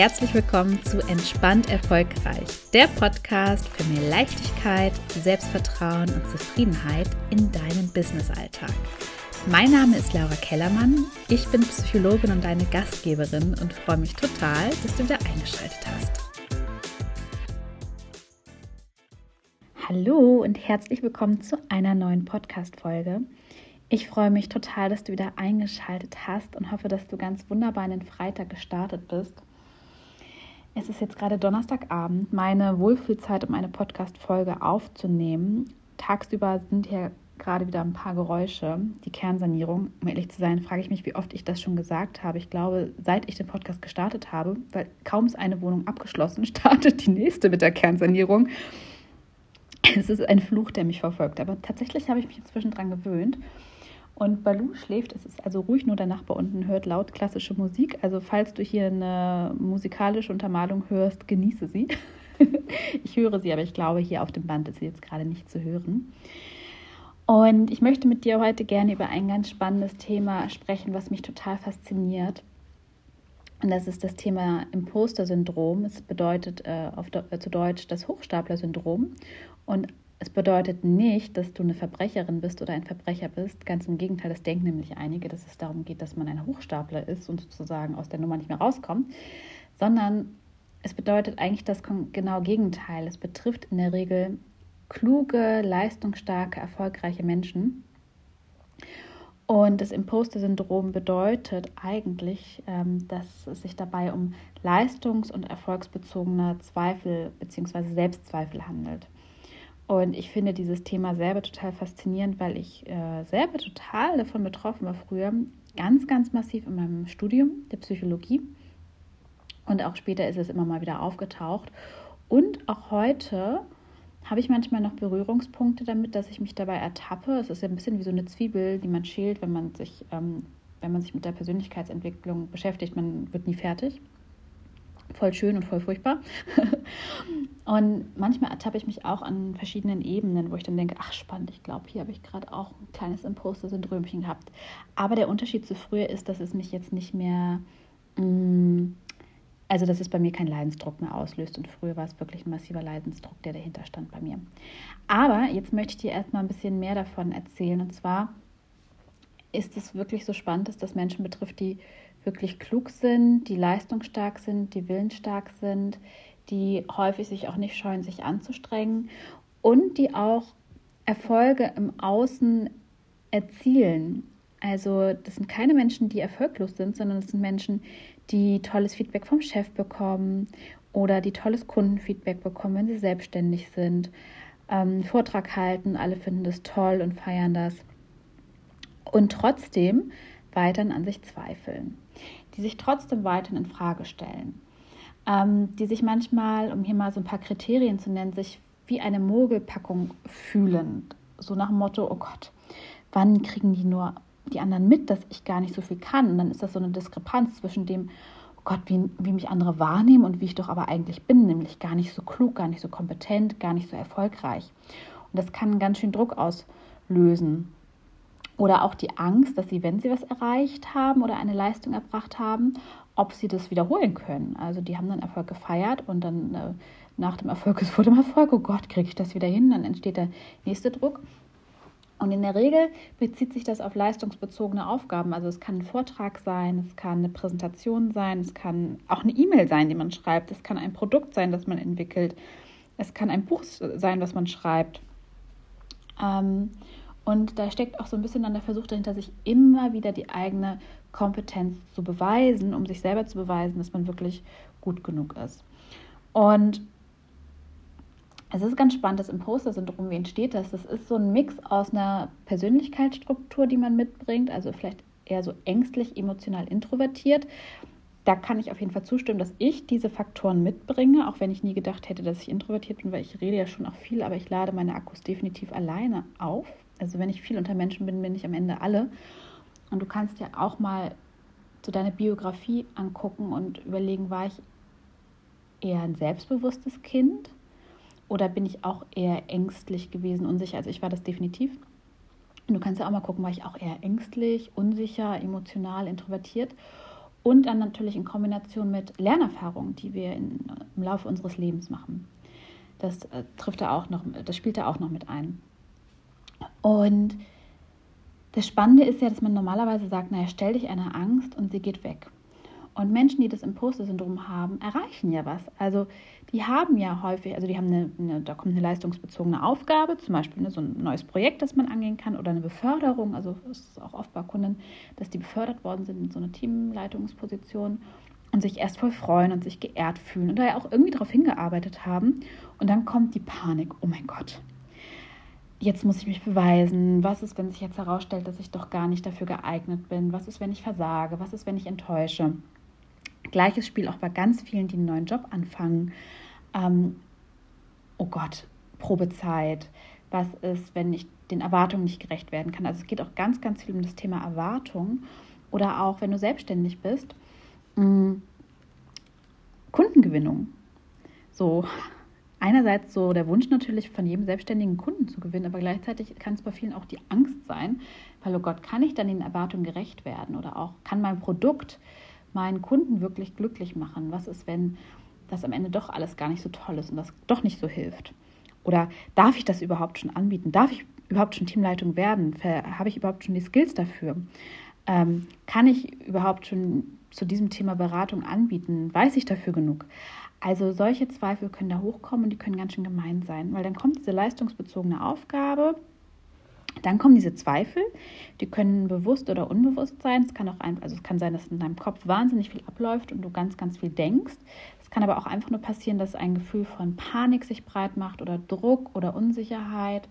herzlich willkommen zu Entspannt Erfolgreich, der Podcast für mehr Leichtigkeit, Selbstvertrauen und Zufriedenheit in deinem Businessalltag. Mein Name ist Laura Kellermann, ich bin Psychologin und deine Gastgeberin und freue mich total, dass du wieder eingeschaltet hast. Hallo und herzlich willkommen zu einer neuen Podcast-Folge. Ich freue mich total, dass du wieder eingeschaltet hast und hoffe, dass du ganz wunderbar in den Freitag gestartet bist. Es ist jetzt gerade Donnerstagabend, meine Wohlfühlzeit, um eine Podcast-Folge aufzunehmen. Tagsüber sind hier gerade wieder ein paar Geräusche. Die Kernsanierung, um ehrlich zu sein, frage ich mich, wie oft ich das schon gesagt habe. Ich glaube, seit ich den Podcast gestartet habe, weil kaum ist eine Wohnung abgeschlossen, startet die nächste mit der Kernsanierung. Es ist ein Fluch, der mich verfolgt. Aber tatsächlich habe ich mich inzwischen daran gewöhnt. Und Balu schläft, es ist also ruhig, nur der Nachbar unten hört laut klassische Musik. Also falls du hier eine musikalische Untermalung hörst, genieße sie. ich höre sie, aber ich glaube, hier auf dem Band ist sie jetzt gerade nicht zu hören. Und ich möchte mit dir heute gerne über ein ganz spannendes Thema sprechen, was mich total fasziniert. Und das ist das Thema Imposter-Syndrom. Es bedeutet äh, auf, äh, zu Deutsch das Hochstapler-Syndrom. Und es bedeutet nicht, dass du eine Verbrecherin bist oder ein Verbrecher bist. Ganz im Gegenteil, das denken nämlich einige, dass es darum geht, dass man ein Hochstapler ist und sozusagen aus der Nummer nicht mehr rauskommt, sondern es bedeutet eigentlich das genau Gegenteil. Es betrifft in der Regel kluge, leistungsstarke, erfolgreiche Menschen. Und das Imposter-Syndrom bedeutet eigentlich, ähm, dass es sich dabei um leistungs- und erfolgsbezogene Zweifel bzw. Selbstzweifel handelt. Und ich finde dieses Thema selber total faszinierend, weil ich äh, selber total davon betroffen war früher. Ganz, ganz massiv in meinem Studium der Psychologie. Und auch später ist es immer mal wieder aufgetaucht. Und auch heute habe ich manchmal noch Berührungspunkte damit, dass ich mich dabei ertappe. Es ist ja ein bisschen wie so eine Zwiebel, die man schält, wenn man sich, ähm, wenn man sich mit der Persönlichkeitsentwicklung beschäftigt. Man wird nie fertig voll schön und voll furchtbar. und manchmal ertappe ich mich auch an verschiedenen Ebenen, wo ich dann denke, ach spannend, ich glaube, hier habe ich gerade auch ein kleines Imposter-Syndromchen gehabt. Aber der Unterschied zu früher ist, dass es mich jetzt nicht mehr, mh, mm, also dass es bei mir keinen Leidensdruck mehr auslöst. Und früher war es wirklich ein massiver Leidensdruck, der dahinter stand bei mir. Aber jetzt möchte ich dir erstmal ein bisschen mehr davon erzählen. Und zwar ist es wirklich so spannend, dass das Menschen betrifft, die wirklich klug sind, die leistungsstark sind, die willensstark sind, die häufig sich auch nicht scheuen, sich anzustrengen und die auch Erfolge im Außen erzielen. Also das sind keine Menschen, die erfolglos sind, sondern das sind Menschen, die tolles Feedback vom Chef bekommen oder die tolles Kundenfeedback bekommen, wenn sie selbstständig sind, ähm, Vortrag halten, alle finden das toll und feiern das. Und trotzdem weiterhin an sich zweifeln, die sich trotzdem weiterhin in Frage stellen, ähm, die sich manchmal, um hier mal so ein paar Kriterien zu nennen, sich wie eine Mogelpackung fühlen, so nach dem Motto, oh Gott, wann kriegen die nur die anderen mit, dass ich gar nicht so viel kann? Und dann ist das so eine Diskrepanz zwischen dem, oh Gott, wie, wie mich andere wahrnehmen und wie ich doch aber eigentlich bin, nämlich gar nicht so klug, gar nicht so kompetent, gar nicht so erfolgreich. Und das kann ganz schön Druck auslösen. Oder auch die Angst, dass sie, wenn sie was erreicht haben oder eine Leistung erbracht haben, ob sie das wiederholen können. Also die haben dann Erfolg gefeiert und dann äh, nach dem Erfolg ist vor dem Erfolg, oh Gott, kriege ich das wieder hin? Dann entsteht der nächste Druck. Und in der Regel bezieht sich das auf leistungsbezogene Aufgaben. Also es kann ein Vortrag sein, es kann eine Präsentation sein, es kann auch eine E-Mail sein, die man schreibt, es kann ein Produkt sein, das man entwickelt, es kann ein Buch sein, was man schreibt. Ähm, und da steckt auch so ein bisschen dann der Versuch dahinter, sich immer wieder die eigene Kompetenz zu beweisen, um sich selber zu beweisen, dass man wirklich gut genug ist. Und es ist ganz spannend, das Imposter-Syndrom, wie entsteht das? Das ist so ein Mix aus einer Persönlichkeitsstruktur, die man mitbringt, also vielleicht eher so ängstlich, emotional introvertiert. Da kann ich auf jeden Fall zustimmen, dass ich diese Faktoren mitbringe, auch wenn ich nie gedacht hätte, dass ich introvertiert bin, weil ich rede ja schon auch viel, aber ich lade meine Akkus definitiv alleine auf. Also wenn ich viel unter Menschen bin, bin ich am Ende alle. Und du kannst ja auch mal so deine Biografie angucken und überlegen, war ich eher ein selbstbewusstes Kind oder bin ich auch eher ängstlich gewesen, unsicher? Also ich war das definitiv. Und du kannst ja auch mal gucken, war ich auch eher ängstlich, unsicher, emotional, introvertiert? Und dann natürlich in Kombination mit Lernerfahrungen, die wir in, im Laufe unseres Lebens machen. Das äh, trifft da auch noch, das spielt da auch noch mit ein. Und das Spannende ist ja, dass man normalerweise sagt, naja, stell dich einer Angst und sie geht weg. Und Menschen, die das Imposter-Syndrom haben, erreichen ja was. Also die haben ja häufig, also die haben eine, eine, da kommt eine leistungsbezogene Aufgabe, zum Beispiel ne, so ein neues Projekt, das man angehen kann oder eine Beförderung. Also es ist auch oft bei Kunden, dass die befördert worden sind in so eine Teamleitungsposition und sich erst voll freuen und sich geehrt fühlen und da ja auch irgendwie darauf hingearbeitet haben. Und dann kommt die Panik, oh mein Gott, jetzt muss ich mich beweisen. Was ist, wenn sich jetzt herausstellt, dass ich doch gar nicht dafür geeignet bin? Was ist, wenn ich versage? Was ist, wenn ich enttäusche? Gleiches Spiel auch bei ganz vielen, die einen neuen Job anfangen. Ähm, oh Gott, Probezeit. Was ist, wenn ich den Erwartungen nicht gerecht werden kann? Also es geht auch ganz, ganz viel um das Thema Erwartung. Oder auch, wenn du selbstständig bist, mh, mm, Kundengewinnung. So, einerseits so der Wunsch natürlich von jedem selbstständigen Kunden zu gewinnen, aber gleichzeitig kann es bei vielen auch die Angst sein, weil, oh Gott, kann ich dann den Erwartungen gerecht werden? Oder auch, kann mein Produkt meinen Kunden wirklich glücklich machen? Was ist, wenn das am Ende doch alles gar nicht so toll ist und das doch nicht so hilft? Oder darf ich das überhaupt schon anbieten? Darf ich überhaupt schon Teamleitung werden? Habe ich überhaupt schon die Skills dafür? Ähm, kann ich überhaupt schon zu diesem Thema Beratung anbieten? Weiß ich dafür genug? Also solche Zweifel können da hochkommen und die können ganz schön gemein sein, weil dann kommt diese leistungsbezogene Aufgabe, dann kommen diese Zweifel, die können bewusst oder unbewusst sein. Es kann auch ein, also es kann sein, dass in deinem Kopf wahnsinnig viel abläuft und du ganz, ganz viel denkst. Es kann aber auch einfach nur passieren, dass ein Gefühl von Panik sich breit macht oder Druck oder Unsicherheit.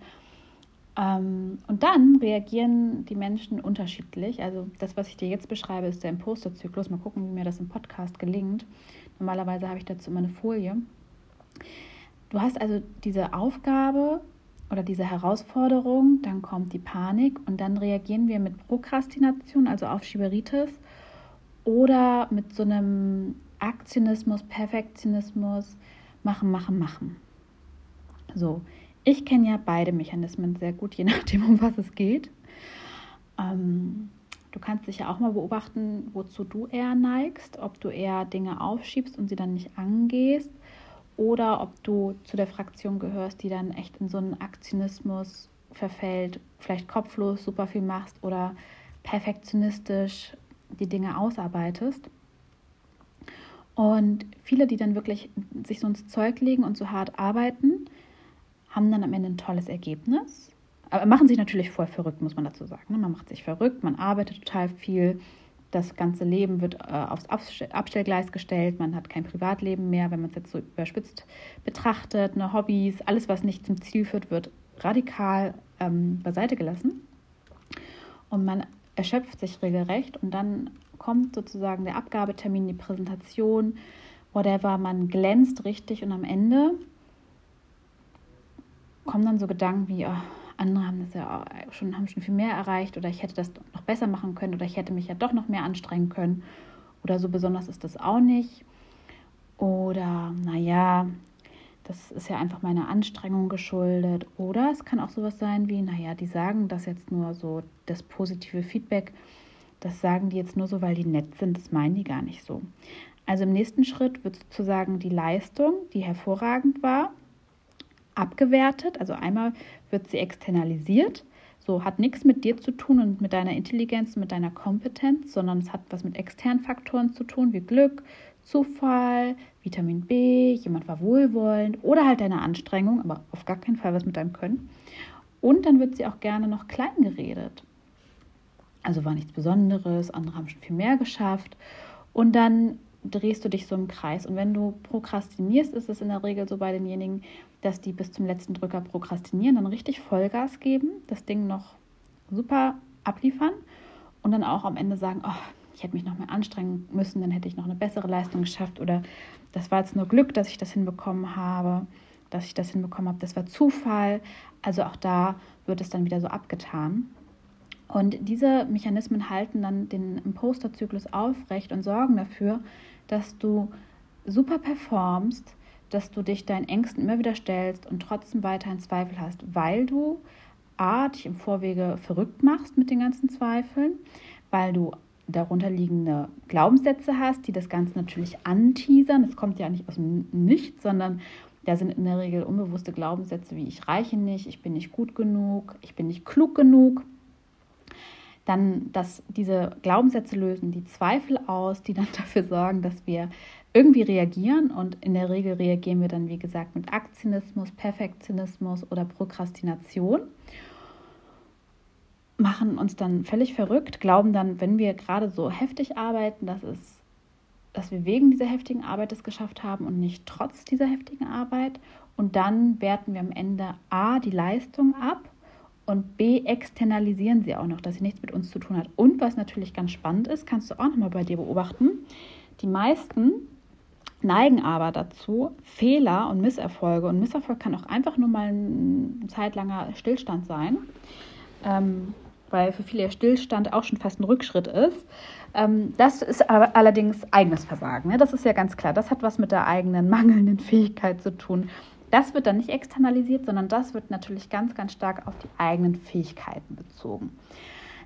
Ähm, und dann reagieren die Menschen unterschiedlich. Also das, was ich dir jetzt beschreibe, ist der Imposterzyklus. Mal gucken, wie mir das im Podcast gelingt. Normalerweise habe ich dazu immer eine Folie. Du hast also diese Aufgabe, oder diese Herausforderung, dann kommt die Panik und dann reagieren wir mit Prokrastination, also auf Schieberitis oder mit so einem Aktionismus, Perfektionismus, machen, machen, machen. So, ich kenne ja beide Mechanismen sehr gut, je nachdem, um was es geht. Ähm, du kannst dich ja auch mal beobachten, wozu du eher neigst, ob du eher Dinge aufschiebst und sie dann nicht angehst oder ob du zu der Fraktion gehörst, die dann echt in so einen Aktionismus verfällt, vielleicht kopflos super viel machst oder perfektionistisch die Dinge ausarbeitest. Und viele, die dann wirklich sich so ins Zeug legen und so hart arbeiten, haben dann am Ende ein tolles Ergebnis. Aber machen sich natürlich voll verrückt, muss man dazu sagen. Ne? Man macht sich verrückt, man arbeitet total viel, das ganze Leben wird äh, aufs Abstellgleis gestellt, man hat kein Privatleben mehr, wenn man es jetzt so überspitzt betrachtet, ne, Hobbys, alles, was nicht zum Ziel führt, wird radikal ähm, beiseite gelassen. Und man erschöpft sich regelrecht und dann kommt sozusagen der Abgabetermin, die Präsentation, whatever, man glänzt richtig und am Ende kommen dann so Gedanken wie, oh, andere haben das ja schon, haben schon viel mehr erreicht oder ich hätte das noch besser machen können oder ich hätte mich ja doch noch mehr anstrengen können oder so besonders ist das auch nicht. Oder naja, das ist ja einfach meiner Anstrengung geschuldet. Oder es kann auch sowas sein wie, naja, die sagen das jetzt nur so, das positive Feedback, das sagen die jetzt nur so, weil die nett sind, das meinen die gar nicht so. Also im nächsten Schritt wird sozusagen die Leistung, die hervorragend war, abgewertet. Also einmal wird sie externalisiert. So hat nichts mit dir zu tun und mit deiner Intelligenz, mit deiner Kompetenz, sondern es hat was mit externen Faktoren zu tun, wie Glück, Zufall, Vitamin B, jemand war wohlwollend oder halt deine Anstrengung, aber auf gar keinen Fall was mit deinem Können. Und dann wird sie auch gerne noch klein geredet. Also war nichts Besonderes, andere haben schon viel mehr geschafft. Und dann drehst du dich so im Kreis. Und wenn du prokrastinierst, ist es in der Regel so bei denjenigen, dass die bis zum letzten Drücker prokrastinieren, dann richtig Vollgas geben, das Ding noch super abliefern und dann auch am Ende sagen, oh, ich hätte mich noch mehr anstrengen müssen, dann hätte ich noch eine bessere Leistung geschafft oder das war jetzt nur Glück, dass ich das hinbekommen habe, dass ich das hinbekommen habe, das war Zufall. Also auch da wird es dann wieder so abgetan. Und diese Mechanismen halten dann den Imposterzyklus aufrecht und sorgen dafür, dass du super performst, dass du dich deinen Ängsten immer wieder stellst und trotzdem weiterhin Zweifel hast, weil du A, dich im Vorwege verrückt machst mit den ganzen Zweifeln, weil du darunterliegende Glaubenssätze hast, die das Ganze natürlich anteasern. Es kommt ja nicht aus dem Nichts, sondern da sind in der Regel unbewusste Glaubenssätze wie ich reiche nicht, ich bin nicht gut genug, ich bin nicht klug genug. Dann, dass diese Glaubenssätze lösen die Zweifel aus, die dann dafür sorgen, dass wir irgendwie reagieren. Und in der Regel reagieren wir dann, wie gesagt, mit Aktionismus, Perfektionismus oder Prokrastination machen uns dann völlig verrückt, glauben dann, wenn wir gerade so heftig arbeiten, dass, es, dass wir wegen dieser heftigen Arbeit es geschafft haben und nicht trotz dieser heftigen Arbeit. Und dann werten wir am Ende A die Leistung ab und B externalisieren sie auch noch, dass sie nichts mit uns zu tun hat. Und was natürlich ganz spannend ist, kannst du auch nochmal bei dir beobachten, die meisten neigen aber dazu, Fehler und Misserfolge, und Misserfolg kann auch einfach nur mal ein zeitlanger Stillstand sein, ähm, weil für viele Stillstand auch schon fast ein Rückschritt ist. Ähm, das ist aber allerdings eigenes Versagen. Ne? Das ist ja ganz klar. Das hat was mit der eigenen mangelnden Fähigkeit zu tun. Das wird dann nicht externalisiert, sondern das wird natürlich ganz, ganz stark auf die eigenen Fähigkeiten bezogen.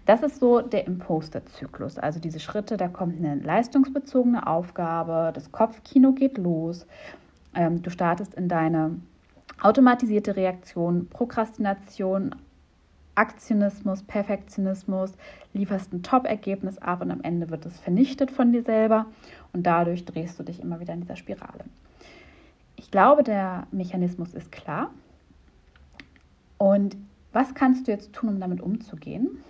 Das ist so der Imposter-Zyklus. Also diese Schritte, da kommt eine leistungsbezogene Aufgabe, das Kopfkino geht los, ähm, du startest in deine automatisierte Reaktion, Prokrastination, Aktionismus, Perfektionismus, lieferst ein Top-Ergebnis ab und am Ende wird es vernichtet von dir selber und dadurch drehst du dich immer wieder in dieser Spirale. Ich glaube, der Mechanismus ist klar. Und was kannst du jetzt tun, um damit umzugehen?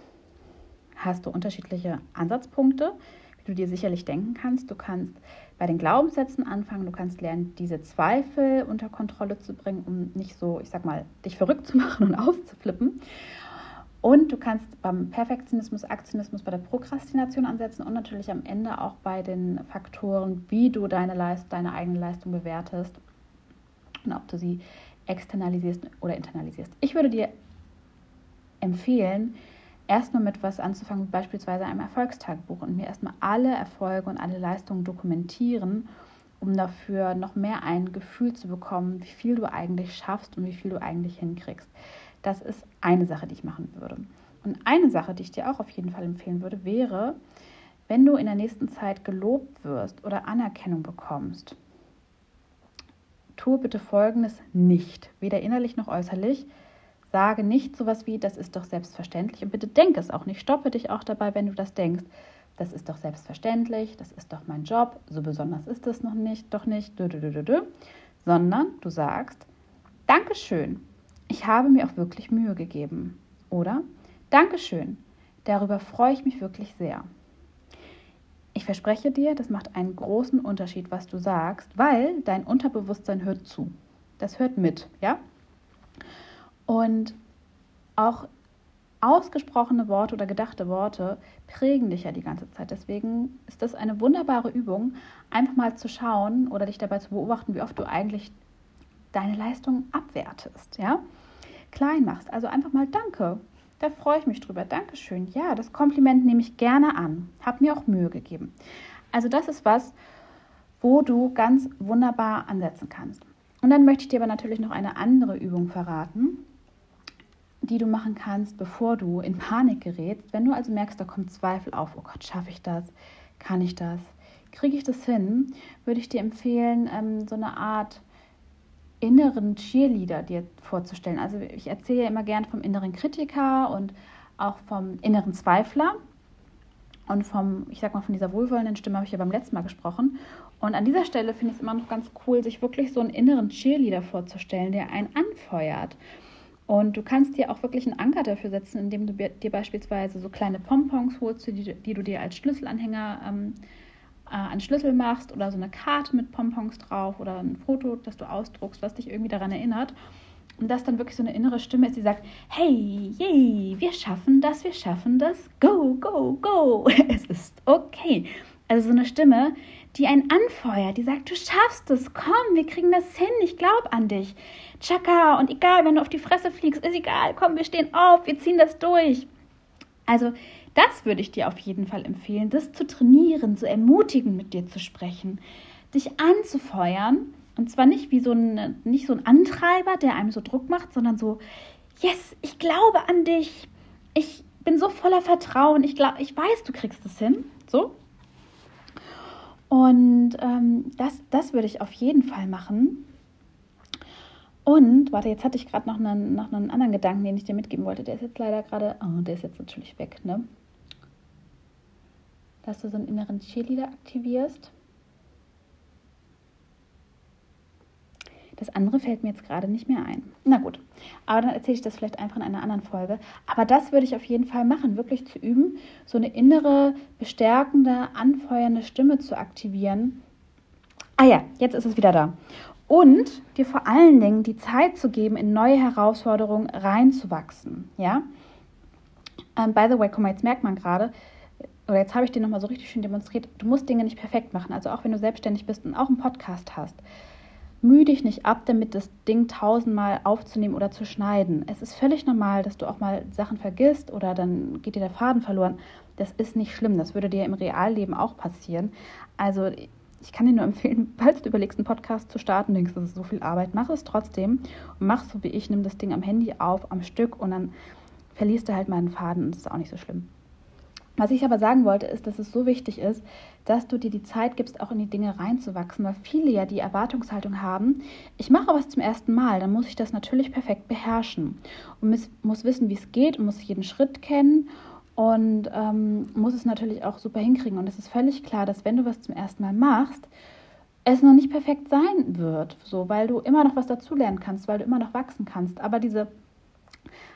Hast du unterschiedliche Ansatzpunkte, wie du dir sicherlich denken kannst. Du kannst bei den Glaubenssätzen anfangen, du kannst lernen, diese Zweifel unter Kontrolle zu bringen, um nicht so, ich sag mal, dich verrückt zu machen und auszuflippen. Und du kannst beim Perfektionismus, Aktionismus, bei der Prokrastination ansetzen und natürlich am Ende auch bei den Faktoren, wie du deine, Leist deine eigene Leistung bewertest und ob du sie externalisierst oder internalisierst. Ich würde dir empfehlen, erstmal mit was anzufangen, beispielsweise einem Erfolgstagebuch und mir erstmal alle Erfolge und alle Leistungen dokumentieren, um dafür noch mehr ein Gefühl zu bekommen, wie viel du eigentlich schaffst und wie viel du eigentlich hinkriegst. Das ist eine Sache, die ich machen würde. Und eine Sache, die ich dir auch auf jeden Fall empfehlen würde, wäre, wenn du in der nächsten Zeit gelobt wirst oder Anerkennung bekommst, tue bitte Folgendes nicht, weder innerlich noch äußerlich. Sage nicht sowas wie, das ist doch selbstverständlich und bitte denk es auch nicht. Stoppe dich auch dabei, wenn du das denkst. Das ist doch selbstverständlich, das ist doch mein Job, so besonders ist es noch nicht, doch nicht, dü, dü, dü, sondern du sagst, Dankeschön, ich habe mir auch wirklich Mühe gegeben. Oder Dankeschön, darüber freue ich mich wirklich sehr. Ich verspreche dir, das macht einen großen Unterschied, was du sagst, weil dein Unterbewusstsein hört zu. Das hört mit, ja? Und auch ausgesprochene Worte oder gedachte Worte prägen dich ja die ganze Zeit. Deswegen ist das eine wunderbare Übung, einfach mal zu schauen oder dich dabei zu beobachten, wie oft du eigentlich deine Leistung abwertest, ja? Klein machst. Also einfach mal Danke. Da freue ich mich drüber. Dankeschön. Ja, das Kompliment nehme ich gerne an. Hab mir auch Mühe gegeben. Also das ist was, wo du ganz wunderbar ansetzen kannst. Und dann möchte ich dir aber natürlich noch eine andere Übung verraten, die du machen kannst, bevor du in Panik gerätst. Wenn du also merkst, da kommt Zweifel auf, oh Gott, schaffe ich das? Kann ich das? Kriege ich das hin? Würde ich dir empfehlen, ähm, so eine Art inneren Cheerleader dir vorzustellen. Also ich erzähle ja immer gern vom inneren Kritiker und auch vom inneren Zweifler. Und vom, ich sag mal, von dieser wohlwollenden Stimme habe ich ja beim letzten Mal gesprochen. Und an dieser Stelle finde ich es immer noch ganz cool, sich wirklich so einen inneren Cheerleader vorzustellen, der einen anfeuert. Und du kannst dir auch wirklich einen Anker dafür setzen, indem du dir beispielsweise so kleine Pompons holst, die, die du dir als Schlüsselanhänger ähm, äh, einen Schlüssel machst oder so eine Karte mit Pompons drauf oder ein Foto, das du ausdruckst, was dich irgendwie daran erinnert. Und das dann wirklich so eine innere Stimme ist, die sagt, hey, yay, wir schaffen das, wir schaffen das, go, go, go, es ist okay. Also so eine Stimme, die einen anfeuert, die sagt, du schaffst es, komm, wir kriegen das hin, ich glaube an dich. Chaka, und egal, wenn du auf die Fresse fliegst, ist egal, komm, wir stehen auf, wir ziehen das durch. Also das würde ich dir auf jeden Fall empfehlen, das zu trainieren, zu ermutigen, mit dir zu sprechen, dich anzufeuern. Und zwar nicht wie so ein, nicht so ein Antreiber, der einem so Druck macht, sondern so, yes, ich glaube an dich. Ich bin so voller Vertrauen. Ich, glaub, ich weiß, du kriegst es hin. So. Und ähm, das, das würde ich auf jeden Fall machen. Und, warte, jetzt hatte ich gerade noch einen, noch einen anderen Gedanken, den ich dir mitgeben wollte. Der ist jetzt leider gerade, oh, der ist jetzt natürlich weg, ne? Dass du so einen inneren Cheerleader aktivierst. Das andere fällt mir jetzt gerade nicht mehr ein. Na gut, aber dann erzähle ich das vielleicht einfach in einer anderen Folge. Aber das würde ich auf jeden Fall machen, wirklich zu üben, so eine innere, bestärkende, anfeuernde Stimme zu aktivieren. Ah ja, jetzt ist es wieder da. Und dir vor allen Dingen die Zeit zu geben, in neue Herausforderungen reinzuwachsen. Ja? Um, ähm, by the way, guck mal, jetzt merkt man gerade, oder jetzt habe ich dir nochmal so richtig schön demonstriert, du musst Dinge nicht perfekt machen. Also auch wenn du selbstständig bist und auch einen Podcast hast mühe dich nicht ab, damit das Ding tausendmal aufzunehmen oder zu schneiden. Es ist völlig normal, dass du auch mal Sachen vergisst oder dann geht dir der Faden verloren. Das ist nicht schlimm. Das würde dir im Realleben auch passieren. Also ich kann dir nur empfehlen, falls du überlegst, einen Podcast zu starten, denkst, das ist so viel Arbeit, mach es trotzdem und mach so wie ich, nimm das Ding am Handy auf, am Stück und dann verlierst du halt mal einen Faden und das ist auch nicht so schlimm. Was ich aber sagen wollte, ist, dass es so wichtig ist, dass du dir die Zeit gibst, auch in die Dinge reinzuwachsen, weil viele ja die Erwartungshaltung haben, ich mache was zum ersten Mal, dann muss ich das natürlich perfekt beherrschen und muss wissen, wie es geht und muss jeden Schritt kennen und ähm, muss es natürlich auch super hinkriegen. Und es ist völlig klar, dass wenn du was zum ersten Mal machst, es noch nicht perfekt sein wird, so, weil du immer noch was dazulernen kannst, weil du immer noch wachsen kannst. Aber diese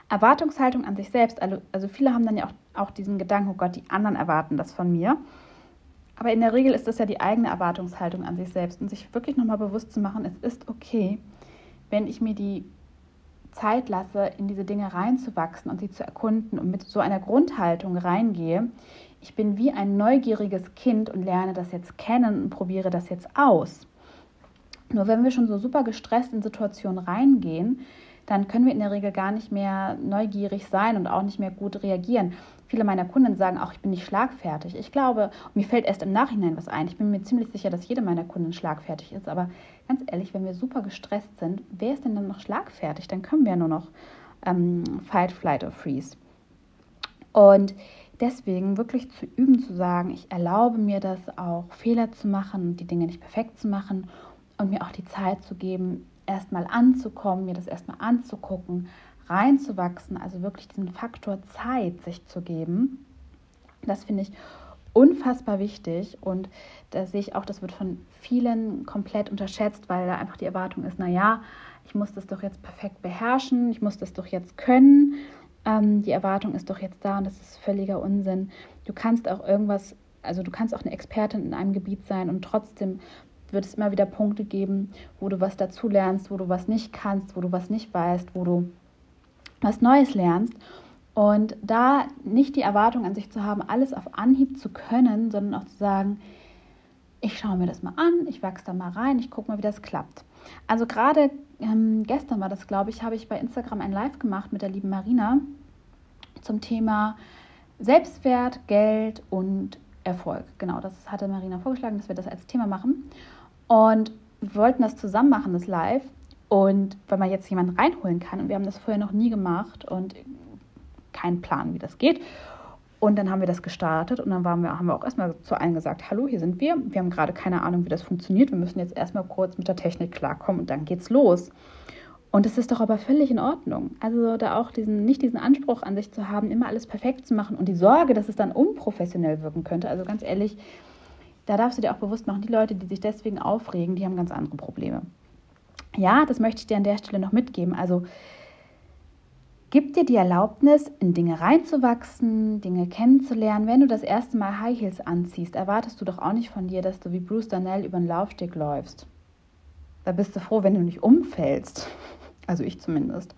Erwartungshaltung an sich selbst, also, also viele haben dann ja auch, auch diesen Gedanken, oh Gott, die anderen erwarten das von mir. Aber in der Regel ist es ja die eigene Erwartungshaltung an sich selbst und sich wirklich nochmal bewusst zu machen, es ist okay, wenn ich mir die Zeit lasse, in diese Dinge reinzuwachsen und sie zu erkunden und mit so einer Grundhaltung reingehe. Ich bin wie ein neugieriges Kind und lerne das jetzt kennen und probiere das jetzt aus. Nur wenn wir schon so super gestresst in Situationen reingehen, dann können wir in der Regel gar nicht mehr neugierig sein und auch nicht mehr gut reagieren. Viele meiner Kunden sagen auch, ich bin nicht schlagfertig. Ich glaube, mir fällt erst im Nachhinein was ein. Ich bin mir ziemlich sicher, dass jede meiner Kunden schlagfertig ist. Aber ganz ehrlich, wenn wir super gestresst sind, wer ist denn dann noch schlagfertig? Dann können wir nur noch ähm, Fight, Flight or Freeze. Und deswegen wirklich zu üben, zu sagen, ich erlaube mir das auch, Fehler zu machen, die Dinge nicht perfekt zu machen und mir auch die Zeit zu geben, erstmal anzukommen, mir das erstmal anzugucken, reinzuwachsen, also wirklich diesen Faktor Zeit sich zu geben. Das finde ich unfassbar wichtig und da sehe ich auch, das wird von vielen komplett unterschätzt, weil da einfach die Erwartung ist, naja, ich muss das doch jetzt perfekt beherrschen, ich muss das doch jetzt können. Ähm, die Erwartung ist doch jetzt da und das ist völliger Unsinn. Du kannst auch irgendwas, also du kannst auch eine Expertin in einem Gebiet sein und trotzdem wird es immer wieder Punkte geben, wo du was dazu lernst, wo du was nicht kannst, wo du was nicht weißt, wo du was Neues lernst. Und da nicht die Erwartung an sich zu haben, alles auf Anhieb zu können, sondern auch zu sagen, ich schaue mir das mal an, ich wachse da mal rein, ich gucke mal, wie das klappt. Also gerade ähm, gestern war das, glaube ich, habe ich bei Instagram ein Live gemacht mit der lieben Marina zum Thema Selbstwert, Geld und Erfolg. Genau, das hatte Marina vorgeschlagen, dass wir das als Thema machen. Und wir wollten das zusammen machen, das Live. Und weil man jetzt jemanden reinholen kann, und wir haben das vorher noch nie gemacht und keinen Plan, wie das geht. Und dann haben wir das gestartet und dann waren wir, haben wir auch erstmal zu allen gesagt, hallo, hier sind wir. Wir haben gerade keine Ahnung, wie das funktioniert. Wir müssen jetzt erstmal kurz mit der Technik klarkommen und dann geht's los. Und es ist doch aber völlig in Ordnung. Also da auch diesen, nicht diesen Anspruch an sich zu haben, immer alles perfekt zu machen und die Sorge, dass es dann unprofessionell wirken könnte. Also ganz ehrlich, da darfst du dir auch bewusst machen, die Leute, die sich deswegen aufregen, die haben ganz andere Probleme. Ja, das möchte ich dir an der Stelle noch mitgeben. Also gib dir die Erlaubnis, in Dinge reinzuwachsen, Dinge kennenzulernen. Wenn du das erste Mal High Heels anziehst, erwartest du doch auch nicht von dir, dass du wie Bruce Darnell über den Laufsteg läufst. Da bist du froh, wenn du nicht umfällst. Also ich zumindest.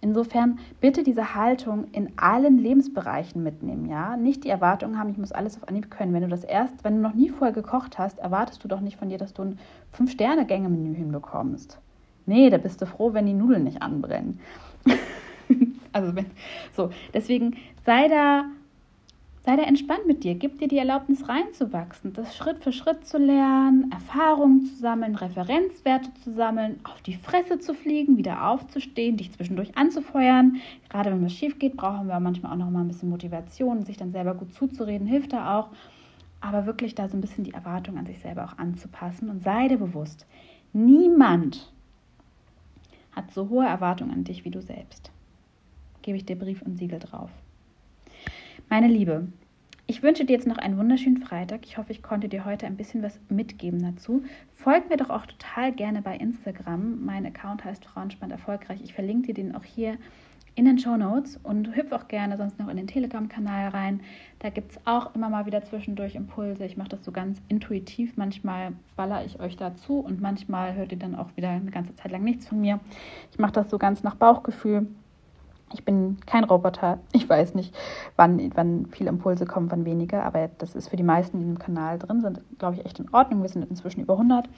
Insofern bitte diese Haltung in allen Lebensbereichen mitnehmen, ja. Nicht die Erwartung haben, ich muss alles auf Anhieb können. Wenn du das erst, wenn du noch nie vorher gekocht hast, erwartest du doch nicht von dir, dass du ein Fünf-Sterne-Gänge-Menü hinbekommst. Nee, da bist du froh, wenn die Nudeln nicht anbrennen. also wenn, so, deswegen sei da Sei da entspannt mit dir, gib dir die Erlaubnis reinzuwachsen, das Schritt für Schritt zu lernen, Erfahrungen zu sammeln, Referenzwerte zu sammeln, auf die Fresse zu fliegen, wieder aufzustehen, dich zwischendurch anzufeuern. Gerade wenn was schief geht, brauchen wir manchmal auch noch mal ein bisschen Motivation, sich dann selber gut zuzureden, hilft da auch. aber wirklich da so ein bisschen die Erwartung an sich selber auch anzupassen und sei dir bewusst, niemand hat so hohe Erwartungen an dich wie du selbst. Gebe ich dir Brief und Siegel drauf. Meine Liebe, ich wünsche dir jetzt noch einen wunderschönen Freitag. Ich hoffe, ich konnte dir heute ein bisschen was mitgeben dazu. Folg mir doch auch total gerne bei Instagram. Mein Account heißt Frauenspann erfolgreich. Ich verlinke dir den auch hier in den Show Notes und hüpf auch gerne sonst noch in den Telegram-Kanal rein. Da gibt es auch immer mal wieder zwischendurch Impulse. Ich mache das so ganz intuitiv. Manchmal baller ich euch dazu und manchmal hört ihr dann auch wieder eine ganze Zeit lang nichts von mir. Ich mache das so ganz nach Bauchgefühl. Ich bin kein Roboter. Ich weiß nicht, wann, wann viele Impulse kommen, wann weniger. Aber das ist für die meisten, die im Kanal drin sind, glaube ich, echt in Ordnung. Wir sind inzwischen über 100.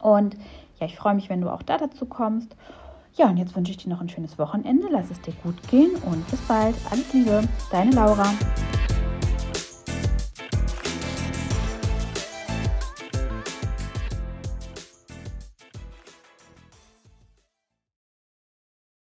Und ja, ich freue mich, wenn du auch da dazu kommst. Ja, und jetzt wünsche ich dir noch ein schönes Wochenende. Lass es dir gut gehen und bis bald. Alles Liebe, deine Laura.